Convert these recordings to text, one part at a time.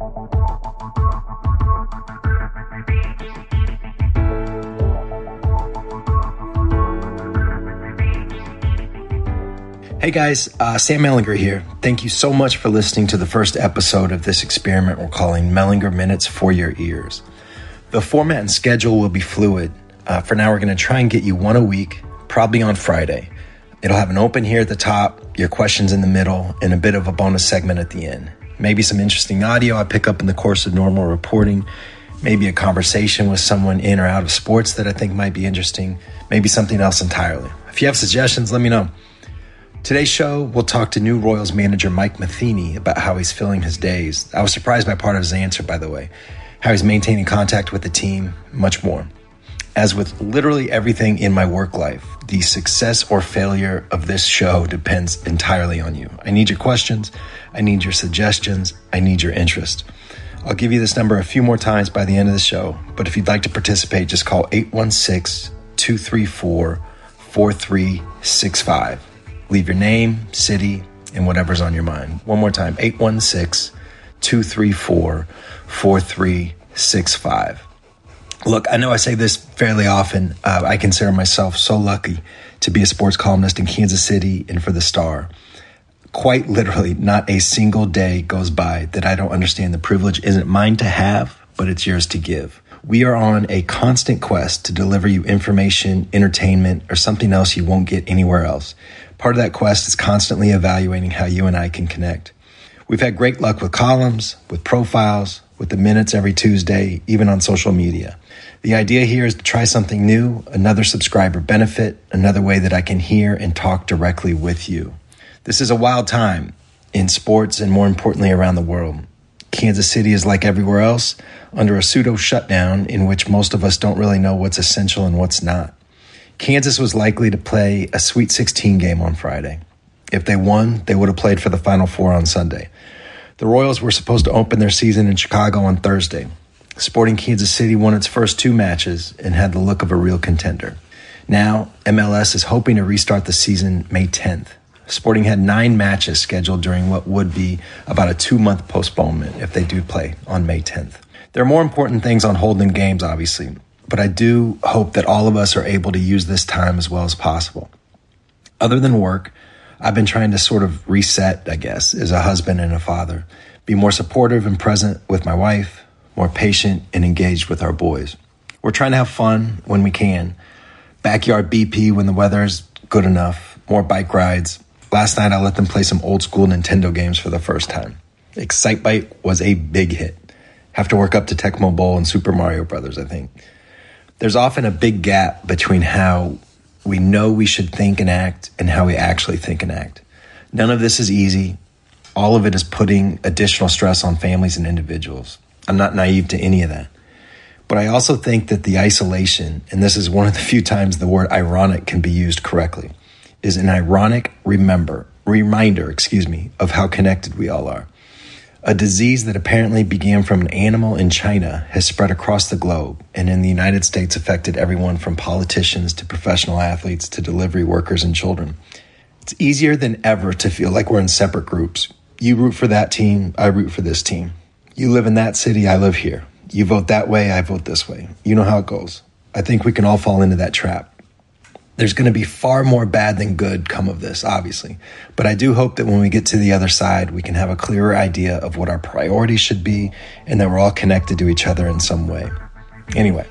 Hey guys, uh, Sam Mellinger here. Thank you so much for listening to the first episode of this experiment we're calling Mellinger Minutes for Your Ears. The format and schedule will be fluid. Uh, for now, we're going to try and get you one a week, probably on Friday. It'll have an open here at the top, your questions in the middle, and a bit of a bonus segment at the end. Maybe some interesting audio I pick up in the course of normal reporting, maybe a conversation with someone in or out of sports that I think might be interesting, maybe something else entirely. If you have suggestions, let me know. Today's show, we'll talk to new Royals manager Mike Matheny about how he's filling his days. I was surprised by part of his answer, by the way, how he's maintaining contact with the team, much more. As with literally everything in my work life, the success or failure of this show depends entirely on you. I need your questions, I need your suggestions, I need your interest. I'll give you this number a few more times by the end of the show, but if you'd like to participate, just call 816 234 4365. Leave your name, city, and whatever's on your mind. One more time 816 234 4365. Look, I know I say this fairly often. Uh, I consider myself so lucky to be a sports columnist in Kansas City and for the Star. Quite literally, not a single day goes by that I don't understand the privilege isn't mine to have, but it's yours to give. We are on a constant quest to deliver you information, entertainment, or something else you won't get anywhere else. Part of that quest is constantly evaluating how you and I can connect. We've had great luck with columns, with profiles, with the minutes every Tuesday, even on social media. The idea here is to try something new, another subscriber benefit, another way that I can hear and talk directly with you. This is a wild time in sports and more importantly around the world. Kansas City is like everywhere else under a pseudo shutdown in which most of us don't really know what's essential and what's not. Kansas was likely to play a Sweet 16 game on Friday. If they won, they would have played for the Final Four on Sunday. The Royals were supposed to open their season in Chicago on Thursday. Sporting Kansas City won its first two matches and had the look of a real contender. Now, MLS is hoping to restart the season May 10th. Sporting had nine matches scheduled during what would be about a two month postponement if they do play on May 10th. There are more important things on hold than games, obviously, but I do hope that all of us are able to use this time as well as possible. Other than work, I've been trying to sort of reset, I guess, as a husband and a father, be more supportive and present with my wife, more patient and engaged with our boys. We're trying to have fun when we can. Backyard BP when the weather is good enough, more bike rides. Last night I let them play some old school Nintendo games for the first time. Excitebike was a big hit. Have to work up to Tecmo Bowl and Super Mario Brothers, I think there's often a big gap between how we know we should think and act and how we actually think and act. None of this is easy. All of it is putting additional stress on families and individuals. I'm not naive to any of that. But I also think that the isolation, and this is one of the few times the word ironic can be used correctly, is an ironic remember, reminder, excuse me, of how connected we all are. A disease that apparently began from an animal in China has spread across the globe and in the United States affected everyone from politicians to professional athletes to delivery workers and children. It's easier than ever to feel like we're in separate groups. You root for that team, I root for this team. You live in that city, I live here. You vote that way, I vote this way. You know how it goes. I think we can all fall into that trap there's going to be far more bad than good come of this, obviously. But I do hope that when we get to the other side, we can have a clearer idea of what our priorities should be and that we're all connected to each other in some way. Anyway,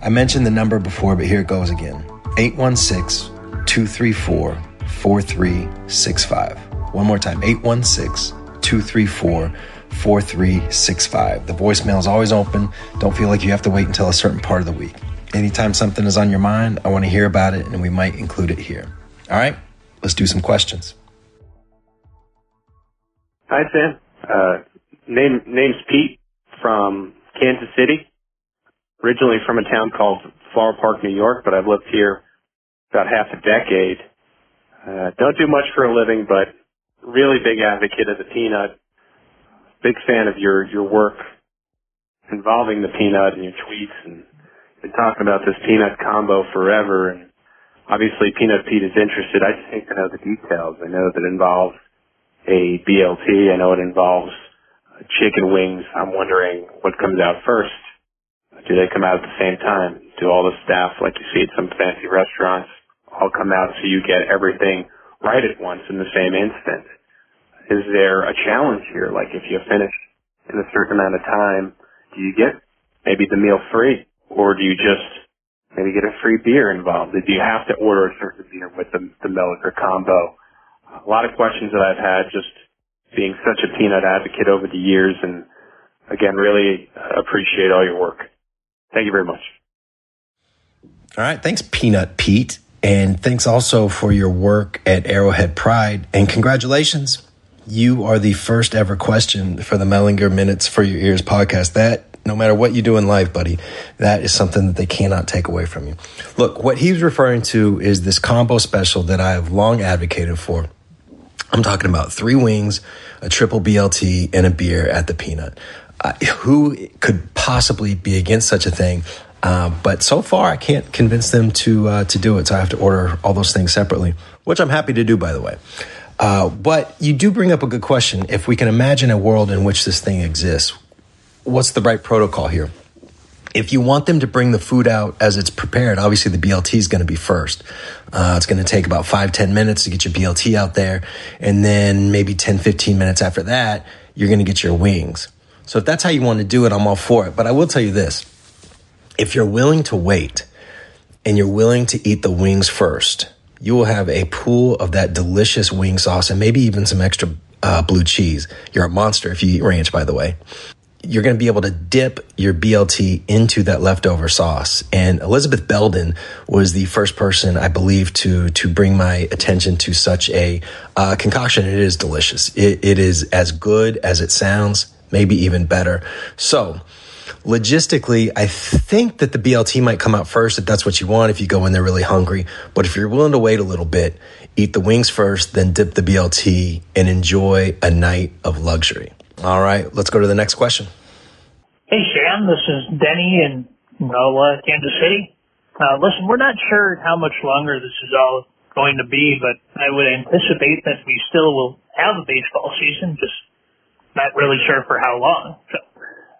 I mentioned the number before, but here it goes again 816 234 4365. One more time 816 234 4365. The voicemail is always open. Don't feel like you have to wait until a certain part of the week. Anytime something is on your mind, I want to hear about it and we might include it here. All right, let's do some questions. Hi, Sam. Uh, name, name's Pete from Kansas City. Originally from a town called Floral Park, New York, but I've lived here about half a decade. Uh, don't do much for a living, but really big advocate of the peanut. Big fan of your, your work involving the peanut and your tweets and been talking about this peanut combo forever, and obviously Peanut Pete is interested. I just need to know the details. I know that it involves a BLT. I know it involves chicken wings. I'm wondering what comes out first. Do they come out at the same time? Do all the staff, like you see at some fancy restaurants, all come out so you get everything right at once in the same instant? Is there a challenge here? Like if you finish in a certain amount of time, do you get maybe the meal free? Or do you just maybe get a free beer involved? Do you have to order a certain beer with the, the milk or combo? A lot of questions that I've had just being such a peanut advocate over the years and again, really uh, appreciate all your work. Thank you very much. All right. Thanks, Peanut Pete. And thanks also for your work at Arrowhead Pride. And congratulations. You are the first ever question for the Mellinger Minutes for Your Ears podcast. That no matter what you do in life, buddy, that is something that they cannot take away from you. Look, what he's referring to is this combo special that I have long advocated for. I'm talking about three wings, a triple BLT, and a beer at the Peanut. Uh, who could possibly be against such a thing? Uh, but so far, I can't convince them to uh, to do it. So I have to order all those things separately, which I'm happy to do, by the way. Uh, but you do bring up a good question. If we can imagine a world in which this thing exists, what's the right protocol here? If you want them to bring the food out as it's prepared, obviously the BLT is going to be first. Uh, it's going to take about five ten minutes to get your BLT out there. And then maybe 10, 15 minutes after that, you're going to get your wings. So if that's how you want to do it, I'm all for it. But I will tell you this. If you're willing to wait and you're willing to eat the wings first, you will have a pool of that delicious wing sauce and maybe even some extra uh, blue cheese. You're a monster if you eat ranch, by the way you're going to be able to dip your BLT into that leftover sauce. And Elizabeth Belden was the first person, I believe, to to bring my attention to such a uh, concoction. It is delicious. It, it is as good as it sounds, maybe even better. So. Logistically, I think that the BLT might come out first if that's what you want, if you go in there really hungry. But if you're willing to wait a little bit, eat the wings first, then dip the BLT and enjoy a night of luxury. All right, let's go to the next question. Hey, Shan, this is Denny in NOLA, Kansas City. Uh, listen, we're not sure how much longer this is all going to be, but I would anticipate that we still will have a baseball season, just not really sure for how long. So,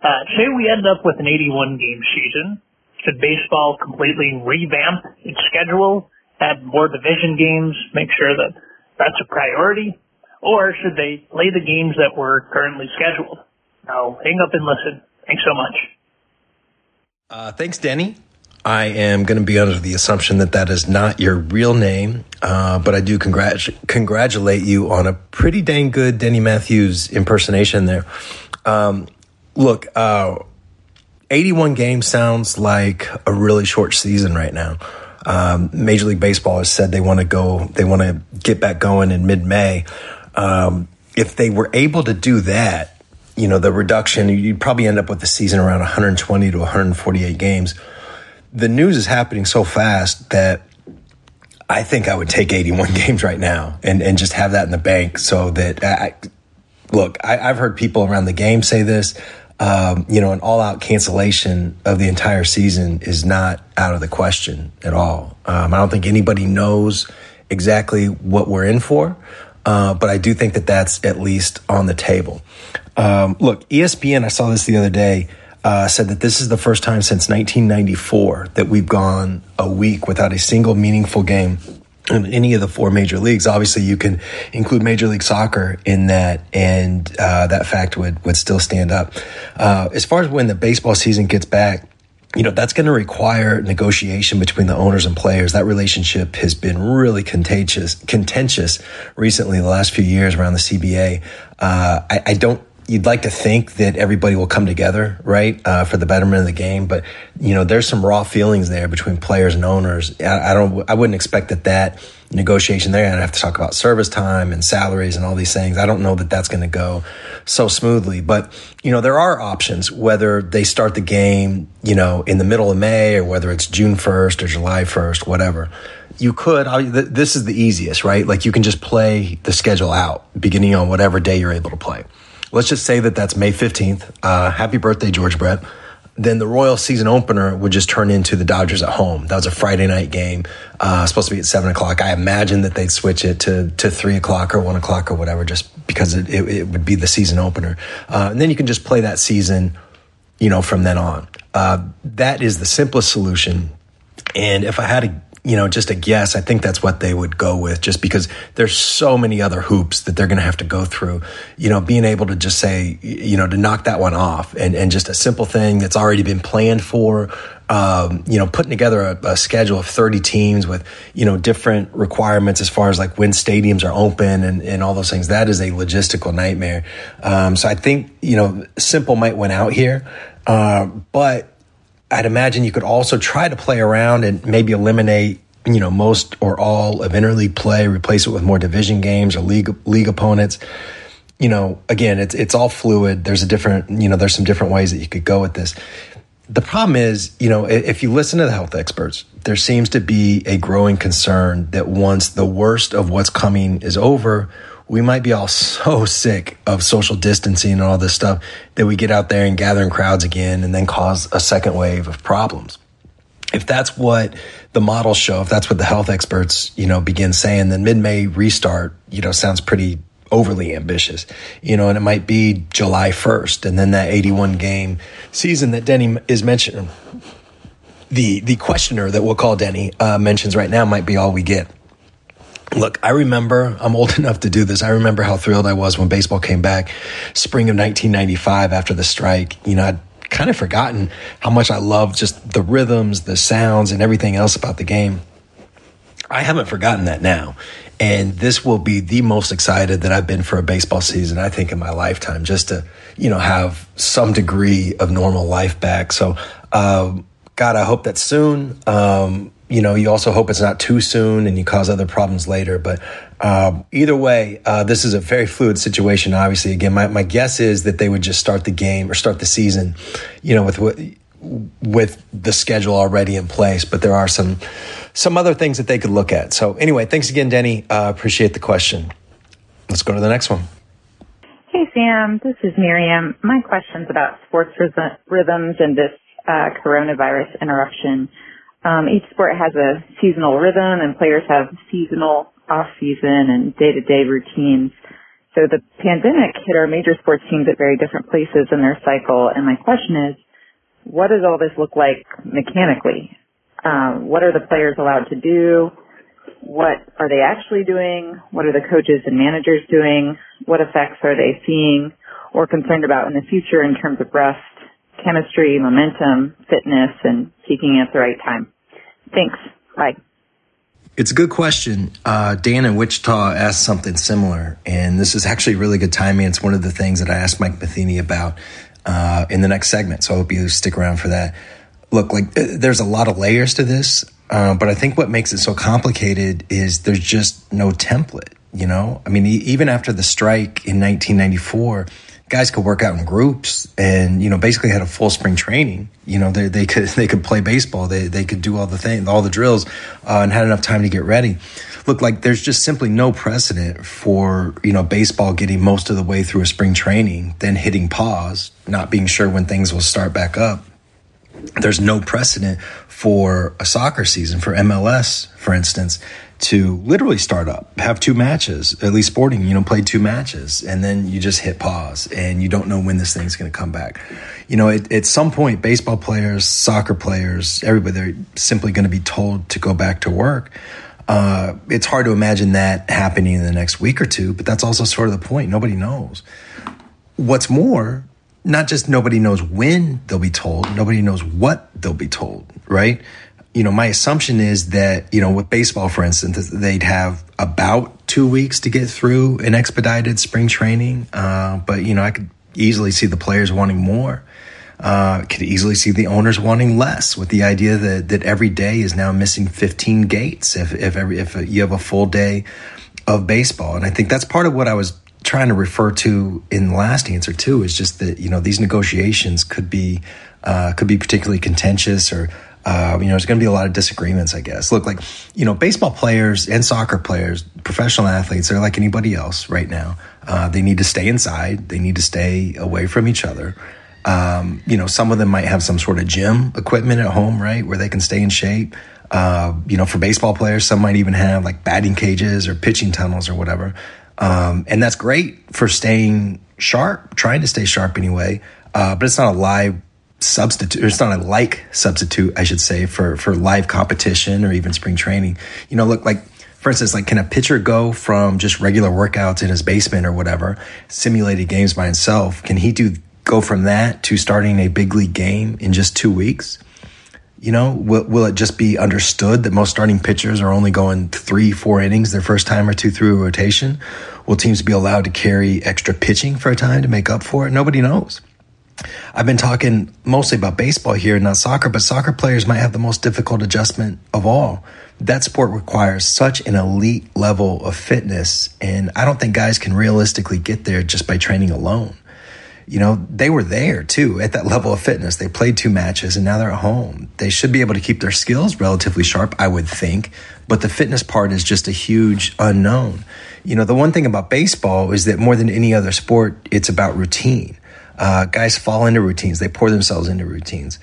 uh, say we end up with an 81 game season. Should baseball completely revamp its schedule, add more division games, make sure that that's a priority? Or should they play the games that were currently scheduled? Now, hang up and listen. Thanks so much. Uh, thanks, Denny. I am going to be under the assumption that that is not your real name, uh, but I do congrat- congratulate you on a pretty dang good Denny Matthews impersonation there. Um, look, uh, 81 games sounds like a really short season right now. Um, Major League Baseball has said they want to go, they want to get back going in mid May. Um, if they were able to do that, you know, the reduction, you'd probably end up with the season around 120 to 148 games. The news is happening so fast that I think I would take 81 games right now and, and just have that in the bank so that I, look, I, have heard people around the game say this. Um, you know, an all out cancellation of the entire season is not out of the question at all. Um, I don't think anybody knows exactly what we're in for. Uh, but I do think that that's at least on the table. Um, look, ESPN, I saw this the other day, uh, said that this is the first time since 1994 that we've gone a week without a single meaningful game in any of the four major leagues. Obviously, you can include Major League Soccer in that, and uh, that fact would would still stand up. Uh, as far as when the baseball season gets back, you know, that's going to require negotiation between the owners and players. That relationship has been really contagious, contentious recently, the last few years around the CBA. Uh, I, I, don't, you'd like to think that everybody will come together, right, uh, for the betterment of the game. But, you know, there's some raw feelings there between players and owners. I, I don't, I wouldn't expect that that, negotiation there. And I have to talk about service time and salaries and all these things. I don't know that that's going to go so smoothly, but you know, there are options whether they start the game, you know, in the middle of May or whether it's June 1st or July 1st, whatever. You could, this is the easiest, right? Like you can just play the schedule out beginning on whatever day you're able to play. Let's just say that that's May 15th. Uh, happy birthday, George Brett then the Royal season opener would just turn into the Dodgers at home. That was a Friday night game, uh, supposed to be at seven o'clock. I imagine that they'd switch it to to three o'clock or one o'clock or whatever, just because it, it, it would be the season opener. Uh, and then you can just play that season, you know, from then on. Uh, that is the simplest solution. And if I had to you know, just a guess, I think that's what they would go with just because there's so many other hoops that they're going to have to go through. You know, being able to just say, you know, to knock that one off and, and just a simple thing that's already been planned for, um, you know, putting together a, a, schedule of 30 teams with, you know, different requirements as far as like when stadiums are open and, and all those things. That is a logistical nightmare. Um, so I think, you know, simple might win out here. Uh, but I'd imagine you could also try to play around and maybe eliminate you know most or all of interleague play, replace it with more division games or league league opponents. You know, again, it's it's all fluid. There's a different, you know, there's some different ways that you could go with this. The problem is, you know, if you listen to the health experts, there seems to be a growing concern that once the worst of what's coming is over, we might be all so sick of social distancing and all this stuff that we get out there and gather in crowds again and then cause a second wave of problems. If that's what the models show, if that's what the health experts, you know, begin saying, then mid-May restart, you know, sounds pretty overly ambitious, you know, and it might be July 1st and then that 81 game season that Denny is mentioning. The, the questioner that we'll call Denny uh, mentions right now might be all we get. Look, I remember, I'm old enough to do this. I remember how thrilled I was when baseball came back spring of 1995 after the strike. You know, I'd kind of forgotten how much I love just the rhythms, the sounds, and everything else about the game. I haven't forgotten that now. And this will be the most excited that I've been for a baseball season, I think, in my lifetime, just to, you know, have some degree of normal life back. So, um, God, I hope that soon. Um, you know, you also hope it's not too soon and you cause other problems later. But um, either way, uh, this is a very fluid situation. Obviously, again, my, my guess is that they would just start the game or start the season, you know, with with the schedule already in place. But there are some some other things that they could look at. So anyway, thanks again, Denny. Uh, appreciate the question. Let's go to the next one. Hey Sam, this is Miriam. My question's about sports rhythms and this uh, coronavirus interruption. Um, each sport has a seasonal rhythm and players have seasonal off season and day to day routines. So the pandemic hit our major sports teams at very different places in their cycle. And my question is, what does all this look like mechanically? Um, what are the players allowed to do? What are they actually doing? What are the coaches and managers doing? What effects are they seeing or concerned about in the future in terms of rest chemistry, momentum, fitness, and peaking at the right time. Thanks. Bye. It's a good question. Uh, Dan in Wichita asked something similar, and this is actually really good timing. It's one of the things that I asked Mike Matheny about uh, in the next segment, so I hope you stick around for that. Look, like uh, there's a lot of layers to this, uh, but I think what makes it so complicated is there's just no template. You know, I mean, even after the strike in 1994 guys could work out in groups and you know basically had a full spring training. You know they, they could they could play baseball. They, they could do all the things all the drills uh, and had enough time to get ready. Look like there's just simply no precedent for you know baseball getting most of the way through a spring training then hitting pause not being sure when things will start back up. There's no precedent for a soccer season for MLS for instance to literally start up, have two matches, at least sporting, you know, play two matches, and then you just hit pause and you don't know when this thing's going to come back. You know, at some point, baseball players, soccer players, everybody, they're simply going to be told to go back to work. Uh, it's hard to imagine that happening in the next week or two, but that's also sort of the point. Nobody knows. What's more, not just nobody knows when they'll be told, nobody knows what they'll be told, right? You know, my assumption is that, you know, with baseball, for instance, they'd have about two weeks to get through an expedited spring training. Uh, but, you know, I could easily see the players wanting more. Uh, could easily see the owners wanting less with the idea that, that every day is now missing 15 gates if, if every, if you have a full day of baseball. And I think that's part of what I was trying to refer to in the last answer too, is just that, you know, these negotiations could be, uh, could be particularly contentious or, uh, you know, there's going to be a lot of disagreements, I guess. Look, like, you know, baseball players and soccer players, professional athletes, they're like anybody else right now. Uh, they need to stay inside, they need to stay away from each other. Um, you know, some of them might have some sort of gym equipment at home, right, where they can stay in shape. Uh, you know, for baseball players, some might even have like batting cages or pitching tunnels or whatever. Um, and that's great for staying sharp, trying to stay sharp anyway. Uh, but it's not a live substitute. It's not a like substitute, I should say, for, for live competition or even spring training. You know, look like, for instance, like can a pitcher go from just regular workouts in his basement or whatever, simulated games by himself? Can he do go from that to starting a big league game in just two weeks? You know, will, will it just be understood that most starting pitchers are only going three, four innings their first time or two through a rotation? Will teams be allowed to carry extra pitching for a time to make up for it? Nobody knows. I've been talking mostly about baseball here, not soccer, but soccer players might have the most difficult adjustment of all. That sport requires such an elite level of fitness, and I don't think guys can realistically get there just by training alone you know, they were there too at that level of fitness. They played two matches and now they're at home. They should be able to keep their skills relatively sharp, I would think. But the fitness part is just a huge unknown. You know, the one thing about baseball is that more than any other sport, it's about routine. Uh, guys fall into routines, they pour themselves into routines.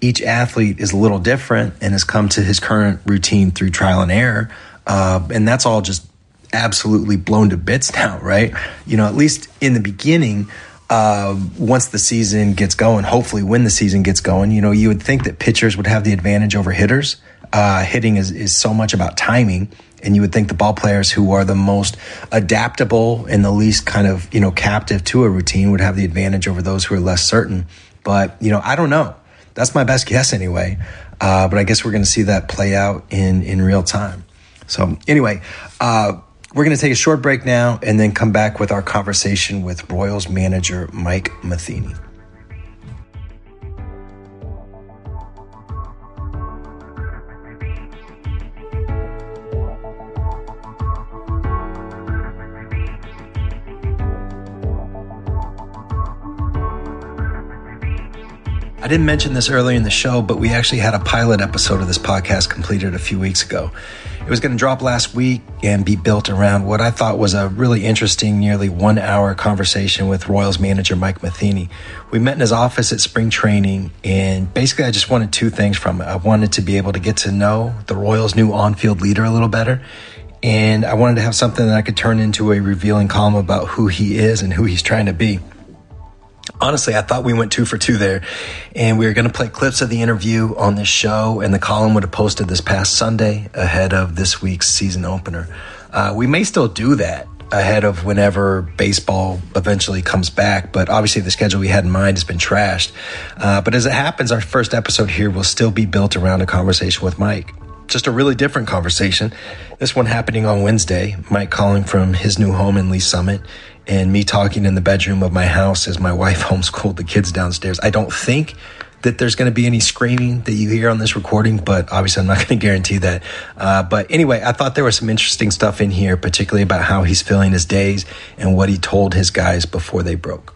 Each athlete is a little different and has come to his current routine through trial and error. Uh, and that's all just absolutely blown to bits now, right? You know, at least in the beginning, uh, once the season gets going, hopefully when the season gets going, you know, you would think that pitchers would have the advantage over hitters. Uh, hitting is, is so much about timing. And you would think the ball players who are the most adaptable and the least kind of, you know, captive to a routine would have the advantage over those who are less certain. But, you know, I don't know. That's my best guess anyway. Uh, but I guess we're going to see that play out in, in real time. So anyway, uh, we're going to take a short break now and then come back with our conversation with Royals manager Mike Matheny. I didn't mention this earlier in the show, but we actually had a pilot episode of this podcast completed a few weeks ago. It was going to drop last week and be built around what I thought was a really interesting, nearly one hour conversation with Royals manager Mike Matheny. We met in his office at spring training, and basically, I just wanted two things from it. I wanted to be able to get to know the Royals' new on field leader a little better. And I wanted to have something that I could turn into a revealing column about who he is and who he's trying to be honestly, I thought we went two for two there. And we were going to play clips of the interview on this show, and the column would have posted this past Sunday ahead of this week's season opener. Uh, we may still do that ahead of whenever baseball eventually comes back, but obviously the schedule we had in mind has been trashed. Uh, but as it happens, our first episode here will still be built around a conversation with Mike. Just a really different conversation. This one happening on Wednesday. Mike calling from his new home in Lee's Summit and me talking in the bedroom of my house as my wife homeschooled the kids downstairs. I don't think that there's going to be any screaming that you hear on this recording, but obviously I'm not going to guarantee that. Uh, but anyway, I thought there was some interesting stuff in here, particularly about how he's filling his days and what he told his guys before they broke.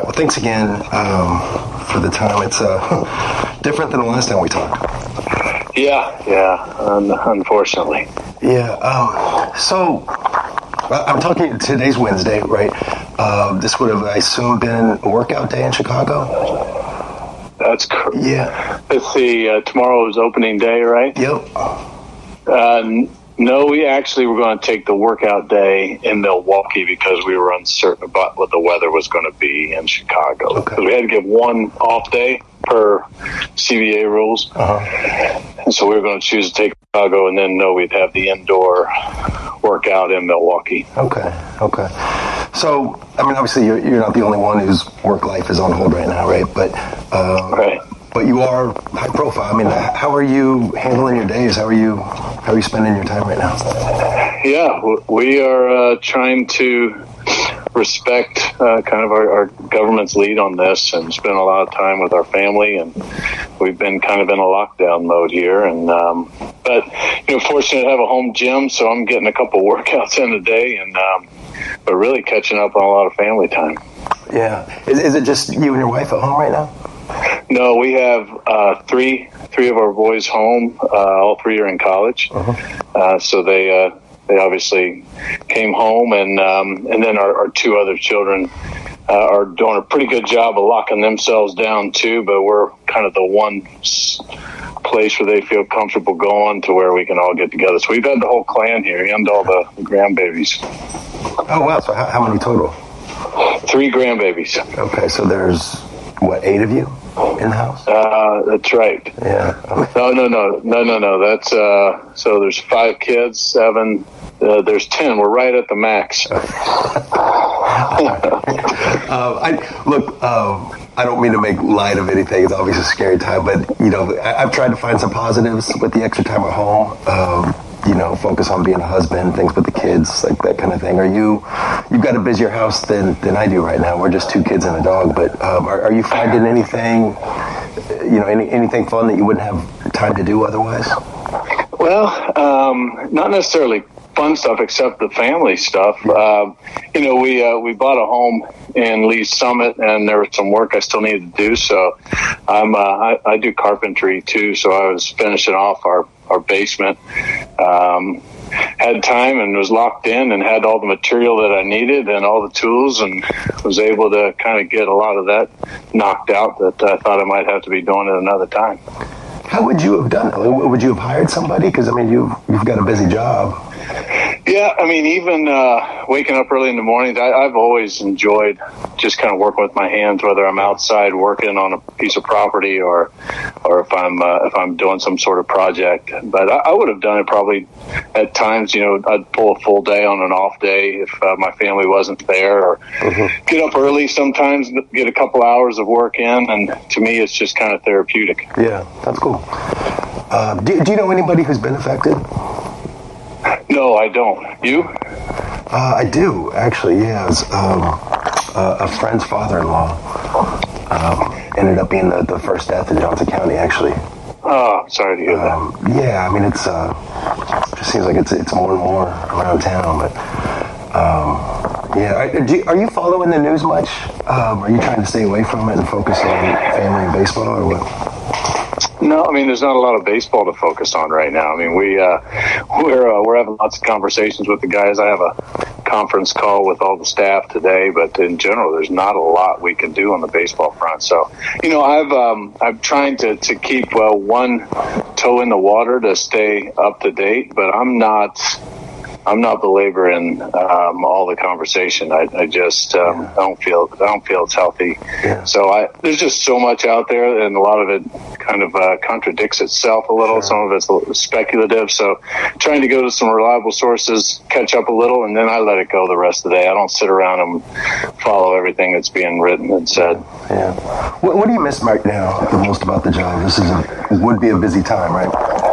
Well, thanks again um, for the time. It's uh, different than the last time we talked. Yeah, yeah, un- unfortunately. Yeah. Um, so I'm talking today's Wednesday, right? Um, this would have, I assume, been a workout day in Chicago. That's correct. Yeah. Let's see. Uh, tomorrow is opening day, right? Yep. Uh, no, we actually were going to take the workout day in Milwaukee because we were uncertain about what the weather was going to be in Chicago. Okay. we had to give one off day per CBA rules. Uh-huh. And so we were going to choose to take Chicago and then no, we'd have the indoor workout in Milwaukee. Okay. Okay. So, I mean, obviously, you're, you're not the only one whose work life is on hold right now, right? But, um, Right. But you are high profile. I mean, how are you handling your days? How are you? How are you spending your time right now? Yeah, we are uh, trying to respect uh, kind of our, our government's lead on this and spend a lot of time with our family. And we've been kind of in a lockdown mode here. And um, but you know, fortunate to have a home gym, so I'm getting a couple workouts in a day, and um, but really catching up on a lot of family time. Yeah. Is, is it just you and your wife at home right now? No, we have uh, three three of our boys home. Uh, all three are in college, uh so they uh, they obviously came home, and um, and then our, our two other children uh, are doing a pretty good job of locking themselves down too. But we're kind of the one place where they feel comfortable going to where we can all get together. So we've had the whole clan here and all the grandbabies. Oh wow! So how, how many total? Three grandbabies. Okay, so there's what eight of you in the house? Uh, that's right. Yeah. Okay. No, no, no, no, no, no. That's uh. So there's five kids, seven. Uh, there's ten. We're right at the max. Uh, I look. Um, I don't mean to make light of anything. It's obviously a scary time, but you know, I, have tried to find some positives with the extra time at home. Um, you know, focus on being a husband, things with the kids, like that kind of thing. Are you, you've got a busier house than, than I do right now. We're just two kids and a dog, but um, are, are, you finding anything, you know, any, anything fun that you wouldn't have time to do otherwise? Well, um, not necessarily fun stuff except the family stuff. Uh, you know, we uh, we bought a home in Lee's Summit, and there was some work I still needed to do. So, I'm uh, I, I do carpentry too. So I was finishing off our our basement. Um, had time and was locked in and had all the material that I needed and all the tools and was able to kind of get a lot of that knocked out that I thought I might have to be doing it another time. How would you have done it? Would you have hired somebody? Because I mean, you you've got a busy job. Yeah, I mean, even uh, waking up early in the mornings, I, I've always enjoyed just kind of working with my hands, whether I'm outside working on a piece of property or, or if I'm uh, if I'm doing some sort of project. But I, I would have done it probably at times. You know, I'd pull a full day on an off day if uh, my family wasn't there, or mm-hmm. get up early sometimes, get a couple hours of work in, and to me, it's just kind of therapeutic. Yeah, that's cool. Uh, do, do you know anybody who's been affected? No, I don't. You? Uh, I do, actually, yeah. Was, um, uh, a friend's father in law um, ended up being the, the first death in Johnson County, actually. Oh, sorry to hear um, that. Yeah, I mean, it's uh, just seems like it's it's more and more around town, but um, yeah. Are, you, are, you, following the news much? Um, are you trying to stay away from it and focus on family and baseball, or what? No, I mean, there's not a lot of baseball to focus on right now. I mean, we uh, we're uh, we're having lots of conversations with the guys. I have a conference call with all the staff today, but in general, there's not a lot we can do on the baseball front. So, you know, I've um, I'm trying to to keep uh, one toe in the water to stay up to date, but I'm not I'm not belaboring um, all the conversation. I, I just um, yeah. I don't feel I don't feel it's healthy. Yeah. So I, there's just so much out there, and a lot of it kind of uh, contradicts itself a little. Sure. Some of it's speculative. So trying to go to some reliable sources, catch up a little, and then I let it go the rest of the day. I don't sit around and follow everything that's being written and said. Yeah. What, what do you miss right now the most about the job? This is a, would be a busy time, right?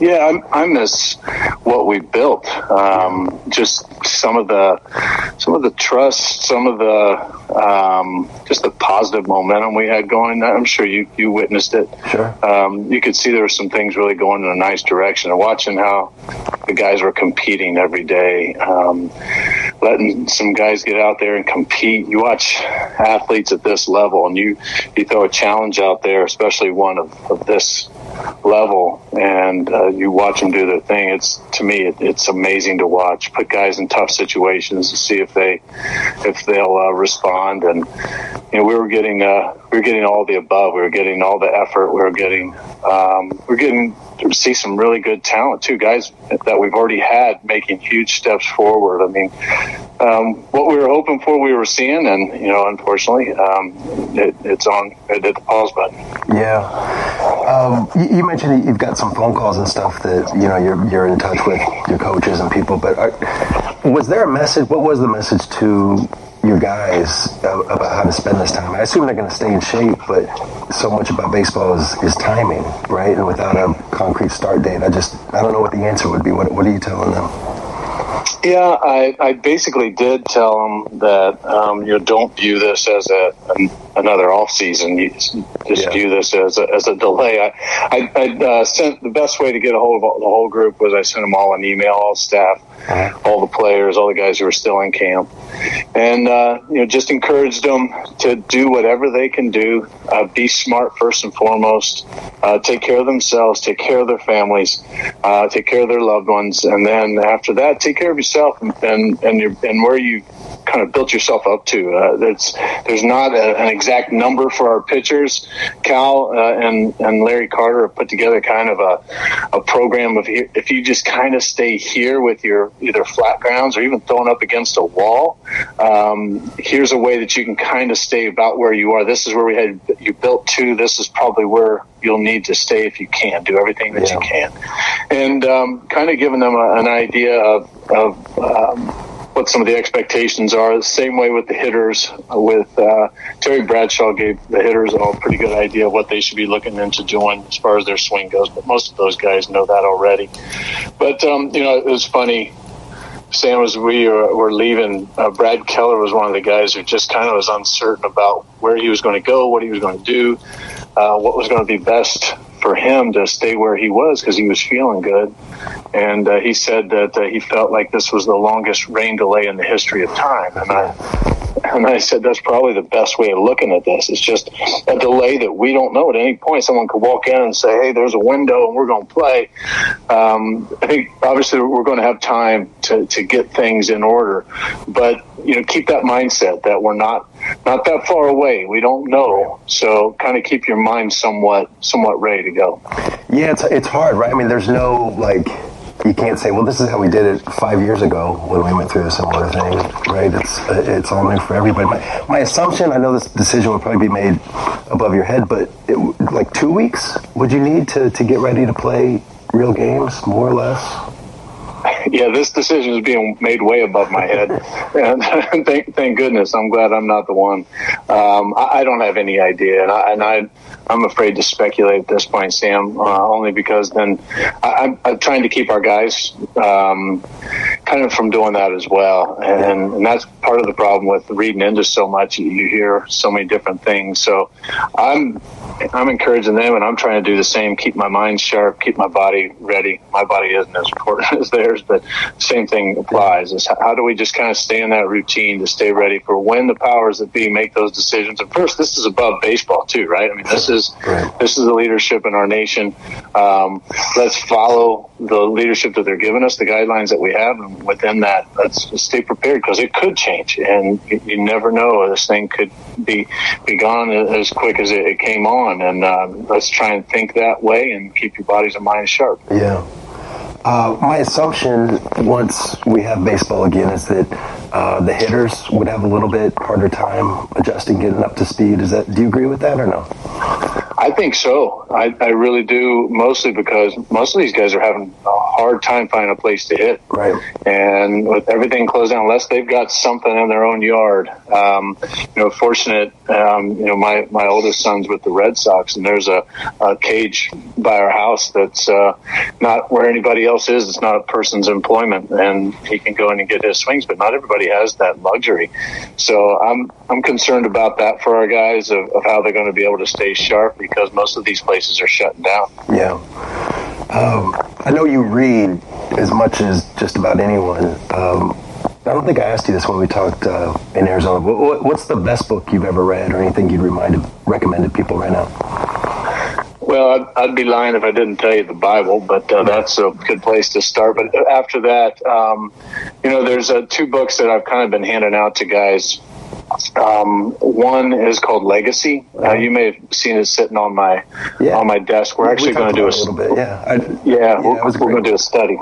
Yeah, I, I miss what we built. Um, just some of the some of the trust, some of the um, just the positive momentum we had going. I'm sure you you witnessed it. Sure. Um, you could see there were some things really going in a nice direction. And watching how the guys were competing every day, um, letting some guys get out there and compete. You watch athletes at this level, and you you throw a challenge out there, especially one of, of this level and uh, you watch them do their thing. It's to me, it, it's amazing to watch. Put guys in tough situations to see if they if they'll uh, respond. And you know, we were getting uh, we were getting all the above. We were getting all the effort. We were getting um, we we're getting see some really good talent too. Guys that we've already had making huge steps forward. I mean, um, what we were hoping for, we were seeing, and you know, unfortunately, um, it, it's on. It hit the pause button. Yeah. Um, you, you, mentioned you've got some phone calls and stuff that you know you're you're in touch with your coaches and people. But are, was there a message? What was the message to your guys about how to spend this time? I assume they're going to stay in shape, but so much about baseball is, is timing, right? And without a concrete start date, I just I don't know what the answer would be. What what are you telling them? Yeah, I, I basically did tell them that um, you know don't view this as a another off season. You just yeah. view this as a, as a delay. I I, I uh, sent the best way to get a hold of the whole group was I sent them all an email, all staff, uh-huh. all the players, all the guys who were still in camp, and uh, you know just encouraged them to do whatever they can do. Uh, be smart first and foremost. Uh, take care of themselves. Take care of their families. Uh, take care of their loved ones, and then after that, take care of yourself and and and, your, and where you kind of built yourself up to. Uh, there's there's not a, an exact number for our pitchers. Cal uh, and and Larry Carter have put together kind of a a program of if you just kind of stay here with your either flat grounds or even thrown up against a wall. Um, here's a way that you can kind of stay about where you are. This is where we had you built to. This is probably where you'll need to stay if you can. Do everything that yeah. you can, and um, kind of giving them a, an idea of of um, what some of the expectations are. The same way with the hitters. With uh, Terry Bradshaw gave the hitters all a pretty good idea of what they should be looking into doing as far as their swing goes. But most of those guys know that already. But um, you know, it was funny. Sam, as we were leaving, uh, Brad Keller was one of the guys who just kind of was uncertain about where he was going to go, what he was going to do, uh, what was going to be best for him to stay where he was because he was feeling good. And uh, he said that uh, he felt like this was the longest rain delay in the history of time. And I, and I said that's probably the best way of looking at this. It's just a delay that we don't know at any point. Someone could walk in and say, "Hey, there's a window, and we're going to play." Um, I think obviously we're going to have time to to get things in order, but you know, keep that mindset that we're not not that far away. We don't know, so kind of keep your mind somewhat somewhat ready to go. Yeah, it's it's hard, right? I mean, there's no like you can't say, well, this is how we did it five years ago when we went through a similar thing, right? It's it's all new for everybody. My, my assumption, I know this decision will probably be made above your head, but it, like two weeks would you need to, to get ready to play real games, more or less? Yeah, this decision is being made way above my head, and thank, thank goodness. I'm glad I'm not the one. Um, I, I, don't have any idea, and I, and I I'm afraid to speculate at this point, Sam, uh, only because then I, am trying to keep our guys um, kind of from doing that as well, and, and, that's part of the problem with reading into so much. You hear so many different things, so I'm I'm encouraging them, and I'm trying to do the same. Keep my mind sharp, keep my body ready. My body isn't as important as theirs, but same thing applies. Is how do we just kind of stay in that routine to stay ready for when the powers that be make those decisions? And first, this is above baseball too, right? I mean, this is right. this is the leadership in our nation. Um, let's follow the leadership that they're giving us, the guidelines that we have, and within that, let's stay prepared because it could change, and you, you, never know. This thing could be be gone as quick as it, it came on, and um, let's try and think that way and keep your bodies and minds sharp. Yeah. Uh, my assumption, once we have baseball again, is that uh, the hitters would have a little bit harder time adjusting, getting up to speed. Is that? Do you agree with that or no? I think so. I, I really do, mostly because most of these guys are having a hard time finding a place to hit. Right. And with everything closed down, unless they've got something in their own yard, um, you know, fortunate, um, you know, my, my oldest son's with the Red Sox, and there's a, a cage by our house that's uh, not where anybody else is. It's not a person's employment, and he can go in and get his swings, but not everybody has that luxury. So I'm I'm concerned about that for our guys of, of how they're going to be able to stay sharp because most of these places are shutting down. Yeah. Um, I know you read as much as just about anyone. Um, I don't think I asked you this when we talked uh, in Arizona. What's the best book you've ever read, or anything you'd reminded, to people right now? Well, I'd, I'd, be lying if I didn't tell you the Bible, but uh, that's a good place to start. But after that, um, you know, there's uh, two books that I've kind of been handing out to guys um, one is called Legacy. Uh, you may have seen it sitting on my yeah. on my desk. We're actually we going to do a, a little bit. Yeah, I, yeah, yeah we're, we're going to do a study.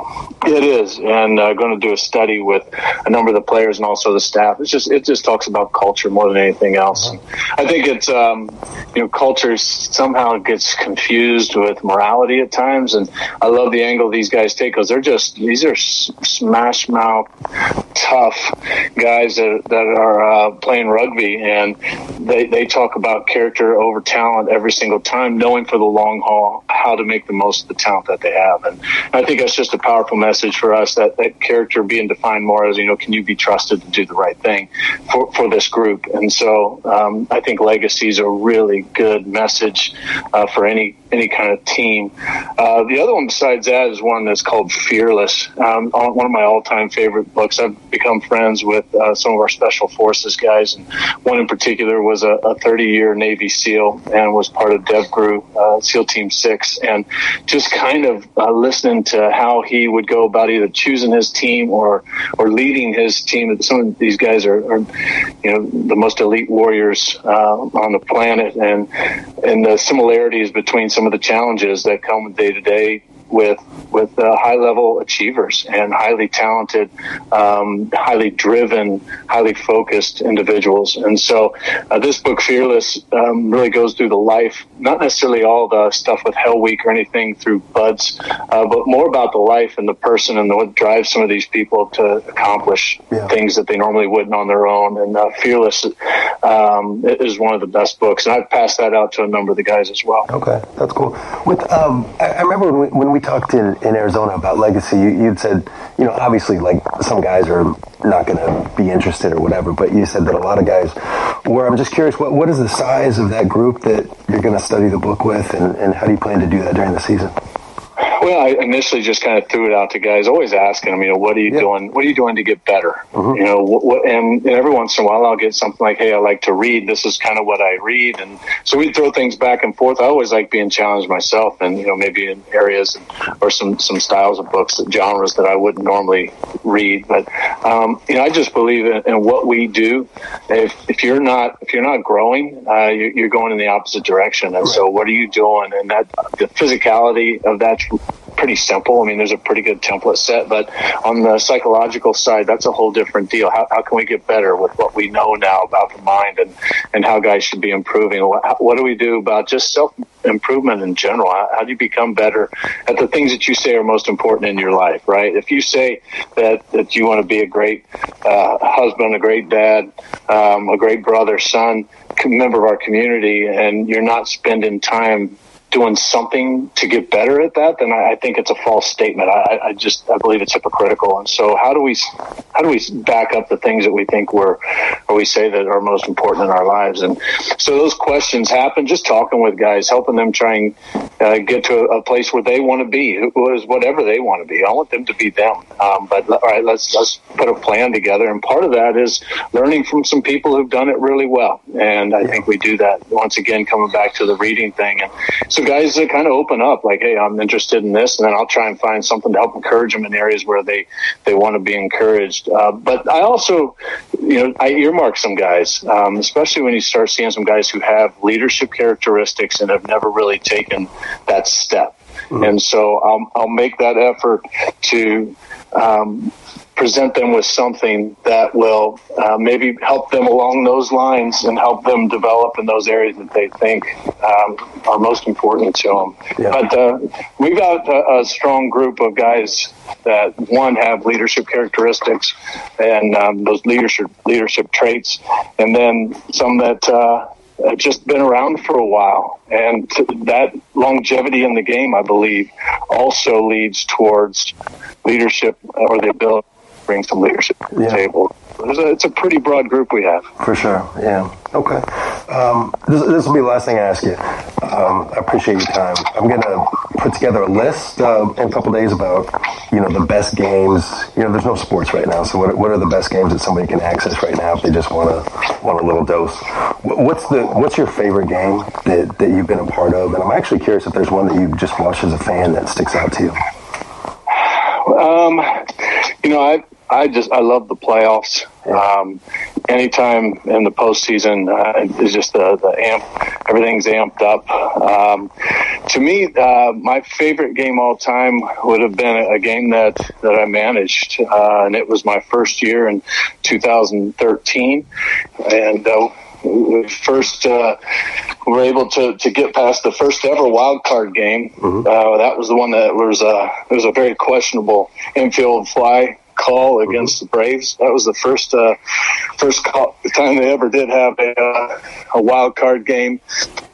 It is, and uh, going to do a study with a number of the players and also the staff. It's just it just talks about culture more than anything else. Uh-huh. I think it's um, you know culture somehow gets confused with morality at times, and I love the angle these guys take because they're just these are smash mouth tough guys that that are uh, playing rugby, and they they talk about character over talent every single time, knowing for the long haul how to make the most of the talent that they have. And I think that's just a powerful message for us that that character being defined more as you know, can you be trusted to do the right thing for for this group? And so um, I think legacy is a really good message uh, for any any kind of team. Uh, the other one besides that is one that's called Fearless. Um, one of my all-time favorite books. I've become friends with uh, some of our special forces guys, and one in particular was a, a 30-year Navy SEAL and was part of DEVGRU, uh, SEAL Team Six, and just kind of uh, listening to how he would go about either choosing his team or or leading his team. Some of these guys are, are you know, the most elite warriors uh, on the planet, and and the similarities between some of the challenges that come with day to day with with uh, high level achievers and highly talented, um, highly driven, highly focused individuals. And so uh, this book, Fearless, um, really goes through the life, not necessarily all the stuff with Hell Week or anything through BUD/S, uh, but more about the life and the person and what drives some of these people to accomplish yeah. things that they normally wouldn't on their own. And uh, Fearless um, is one of the best books. And I've passed that out to a number of the guys as well. Okay, that's cool. With um, I, I remember when we, when we talked in, in Arizona about legacy, you, you'd said, you know, obviously, like some guys are not going to be interested or whatever, but you said that a lot of guys were. I'm just curious, what, what is the size of that group that you're going to study the book with, and, and how do you plan to do that during the season? Well, I initially just kind of threw it out to guys, always asking them, you know, what are you yeah. doing? What are you doing to get better? Mm-hmm. You know, what, what, and, and every once in a while I'll get something like, hey, I like to read. This is kind of what I read. And so we throw things back and forth. I always like being challenged myself and, you know, maybe in areas or some, some styles of books, and genres that I wouldn't normally read. But, um, you know, I just believe in, in, what we do. If, if you're not, if you're not growing, uh, you're, you're going in the opposite direction. And right. so what are you doing? And that the physicality of that pretty simple. I mean, there's a pretty good template set, but on the psychological side, that's a whole different deal. How, how can we get better with what we know now about the mind and, and how guys should be improving? What, what do we do about just self improvement in general? How, how, do you become better at the things that you say are most important in your life, right? If you say that, that you want to be a great uh, husband, a great dad, um, a great brother, son, member of our community, and you're not spending time doing something to get better at that, then I, I think it's a false statement. I, I, just I believe it's hypocritical. And so, how do we how do we back up the things that we think we're or we say that are most important in our lives? And so those questions happen. Just talking with guys, helping them try and uh, get to a, a, place where they want to be, who is whatever they want to be. I want them to be them. Um, but all right, let's let's put a plan together. And part of that is learning from some people who've done it really well. And I think we do that once again, coming back to the reading thing. And so guys that kind of open up, like, hey, I'm interested in this, and then I'll try and find something to help encourage them in areas where they they want to be encouraged. Uh, but I also, you know, I earmark some guys, um, especially when you start seeing some guys who have leadership characteristics and have never really taken that step. Mm-hmm. And so I'll, I'll make that effort to um, present them with something that will uh, maybe help them along those lines and help them develop in those areas that they think um, are most important to them. Yeah. But uh, we've got a, a, strong group of guys that one have leadership characteristics and um, those leadership leadership traits, and then some that. Uh, have just been around for a while. And that longevity in the game, I believe, also leads towards leadership or the ability bring some leadership to the yeah. table. A, it's a pretty broad group we have. For sure, yeah. Okay. Um, this, this, will be the last thing I ask you. Um, I appreciate your time. I'm going to put together a list uh, in a couple days about, you know, the best games. You know, there's no sports right now, so what, what are the best games that somebody can access right now if they just want to want a little dose? What's the What's your favorite game that, that you've been a part of? And I'm actually curious if there's one that you just watched as a fan that sticks out to you. Um, you know, I I just I love the playoffs. Um, anytime in the postseason uh, is just the, the amp. Everything's amped up. Um, to me, uh, my favorite game all time would have been a, game that that I managed, uh, and it was my first year in 2013, and. Uh, we first uh, were able to, to get past the first ever wild card game. Mm-hmm. Uh, that was the one that was uh, it was a very questionable infield fly call against the Braves. That was the first uh, first call, time they ever did have a, uh, a wild card game,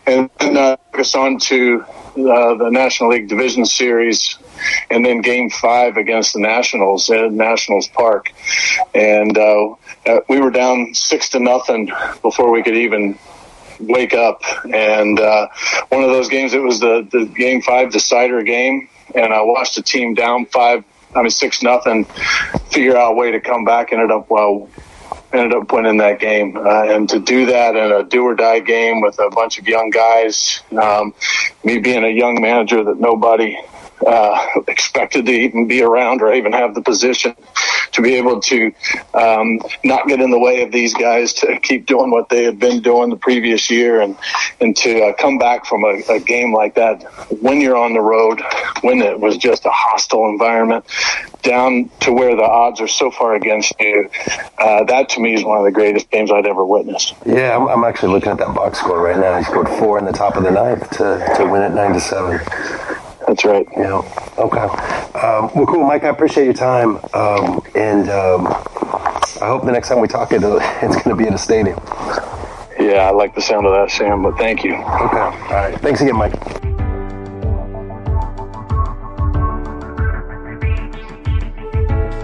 and then uh, took us on to uh, the National League Division Series, and then Game Five against the Nationals at Nationals Park, and uh, uh, we were down six to nothing before we could even wake up. And uh, one of those games, it was the, the game five decider game. And I watched the team down five, I mean, six nothing, figure out a way to come back. Ended up, well, ended up winning that game. Uh, and to do that in a do or die game with a bunch of young guys, um, me being a young manager that nobody uh, expected to even be around or even have the position to be able to um, not get in the way of these guys to keep doing what they had been doing the previous year and and to uh, come back from a, a, game like that when you're on the road when it was just a hostile environment down to where the odds are so far against you uh, that to me is one of the greatest games I'd ever witnessed. Yeah I'm, I'm actually looking at that box score right now. He scored four in the top of the ninth to, to win it nine to seven that's right. Yeah. Okay. Um, well, cool, Mike. I appreciate your time, um, and um, I hope the next time we talk, it, it's going to be at a stadium. Yeah, I like the sound of that, Sam. But thank you. Okay. All right. Thanks again, Mike.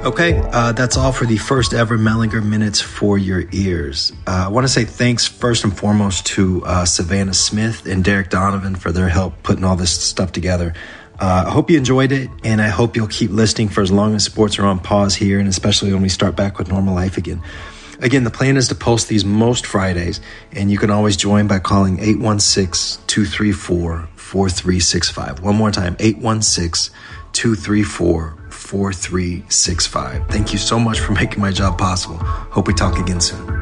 Okay, uh, that's all for the first ever Mellinger Minutes for Your Ears. Uh, I want to say thanks first and foremost to uh, Savannah Smith and Derek Donovan for their help putting all this stuff together. Uh, I hope you enjoyed it, and I hope you'll keep listening for as long as sports are on pause here, and especially when we start back with normal life again. Again, the plan is to post these most Fridays, and you can always join by calling 816 234 4365. One more time 816 234 4365. Thank you so much for making my job possible. Hope we talk again soon.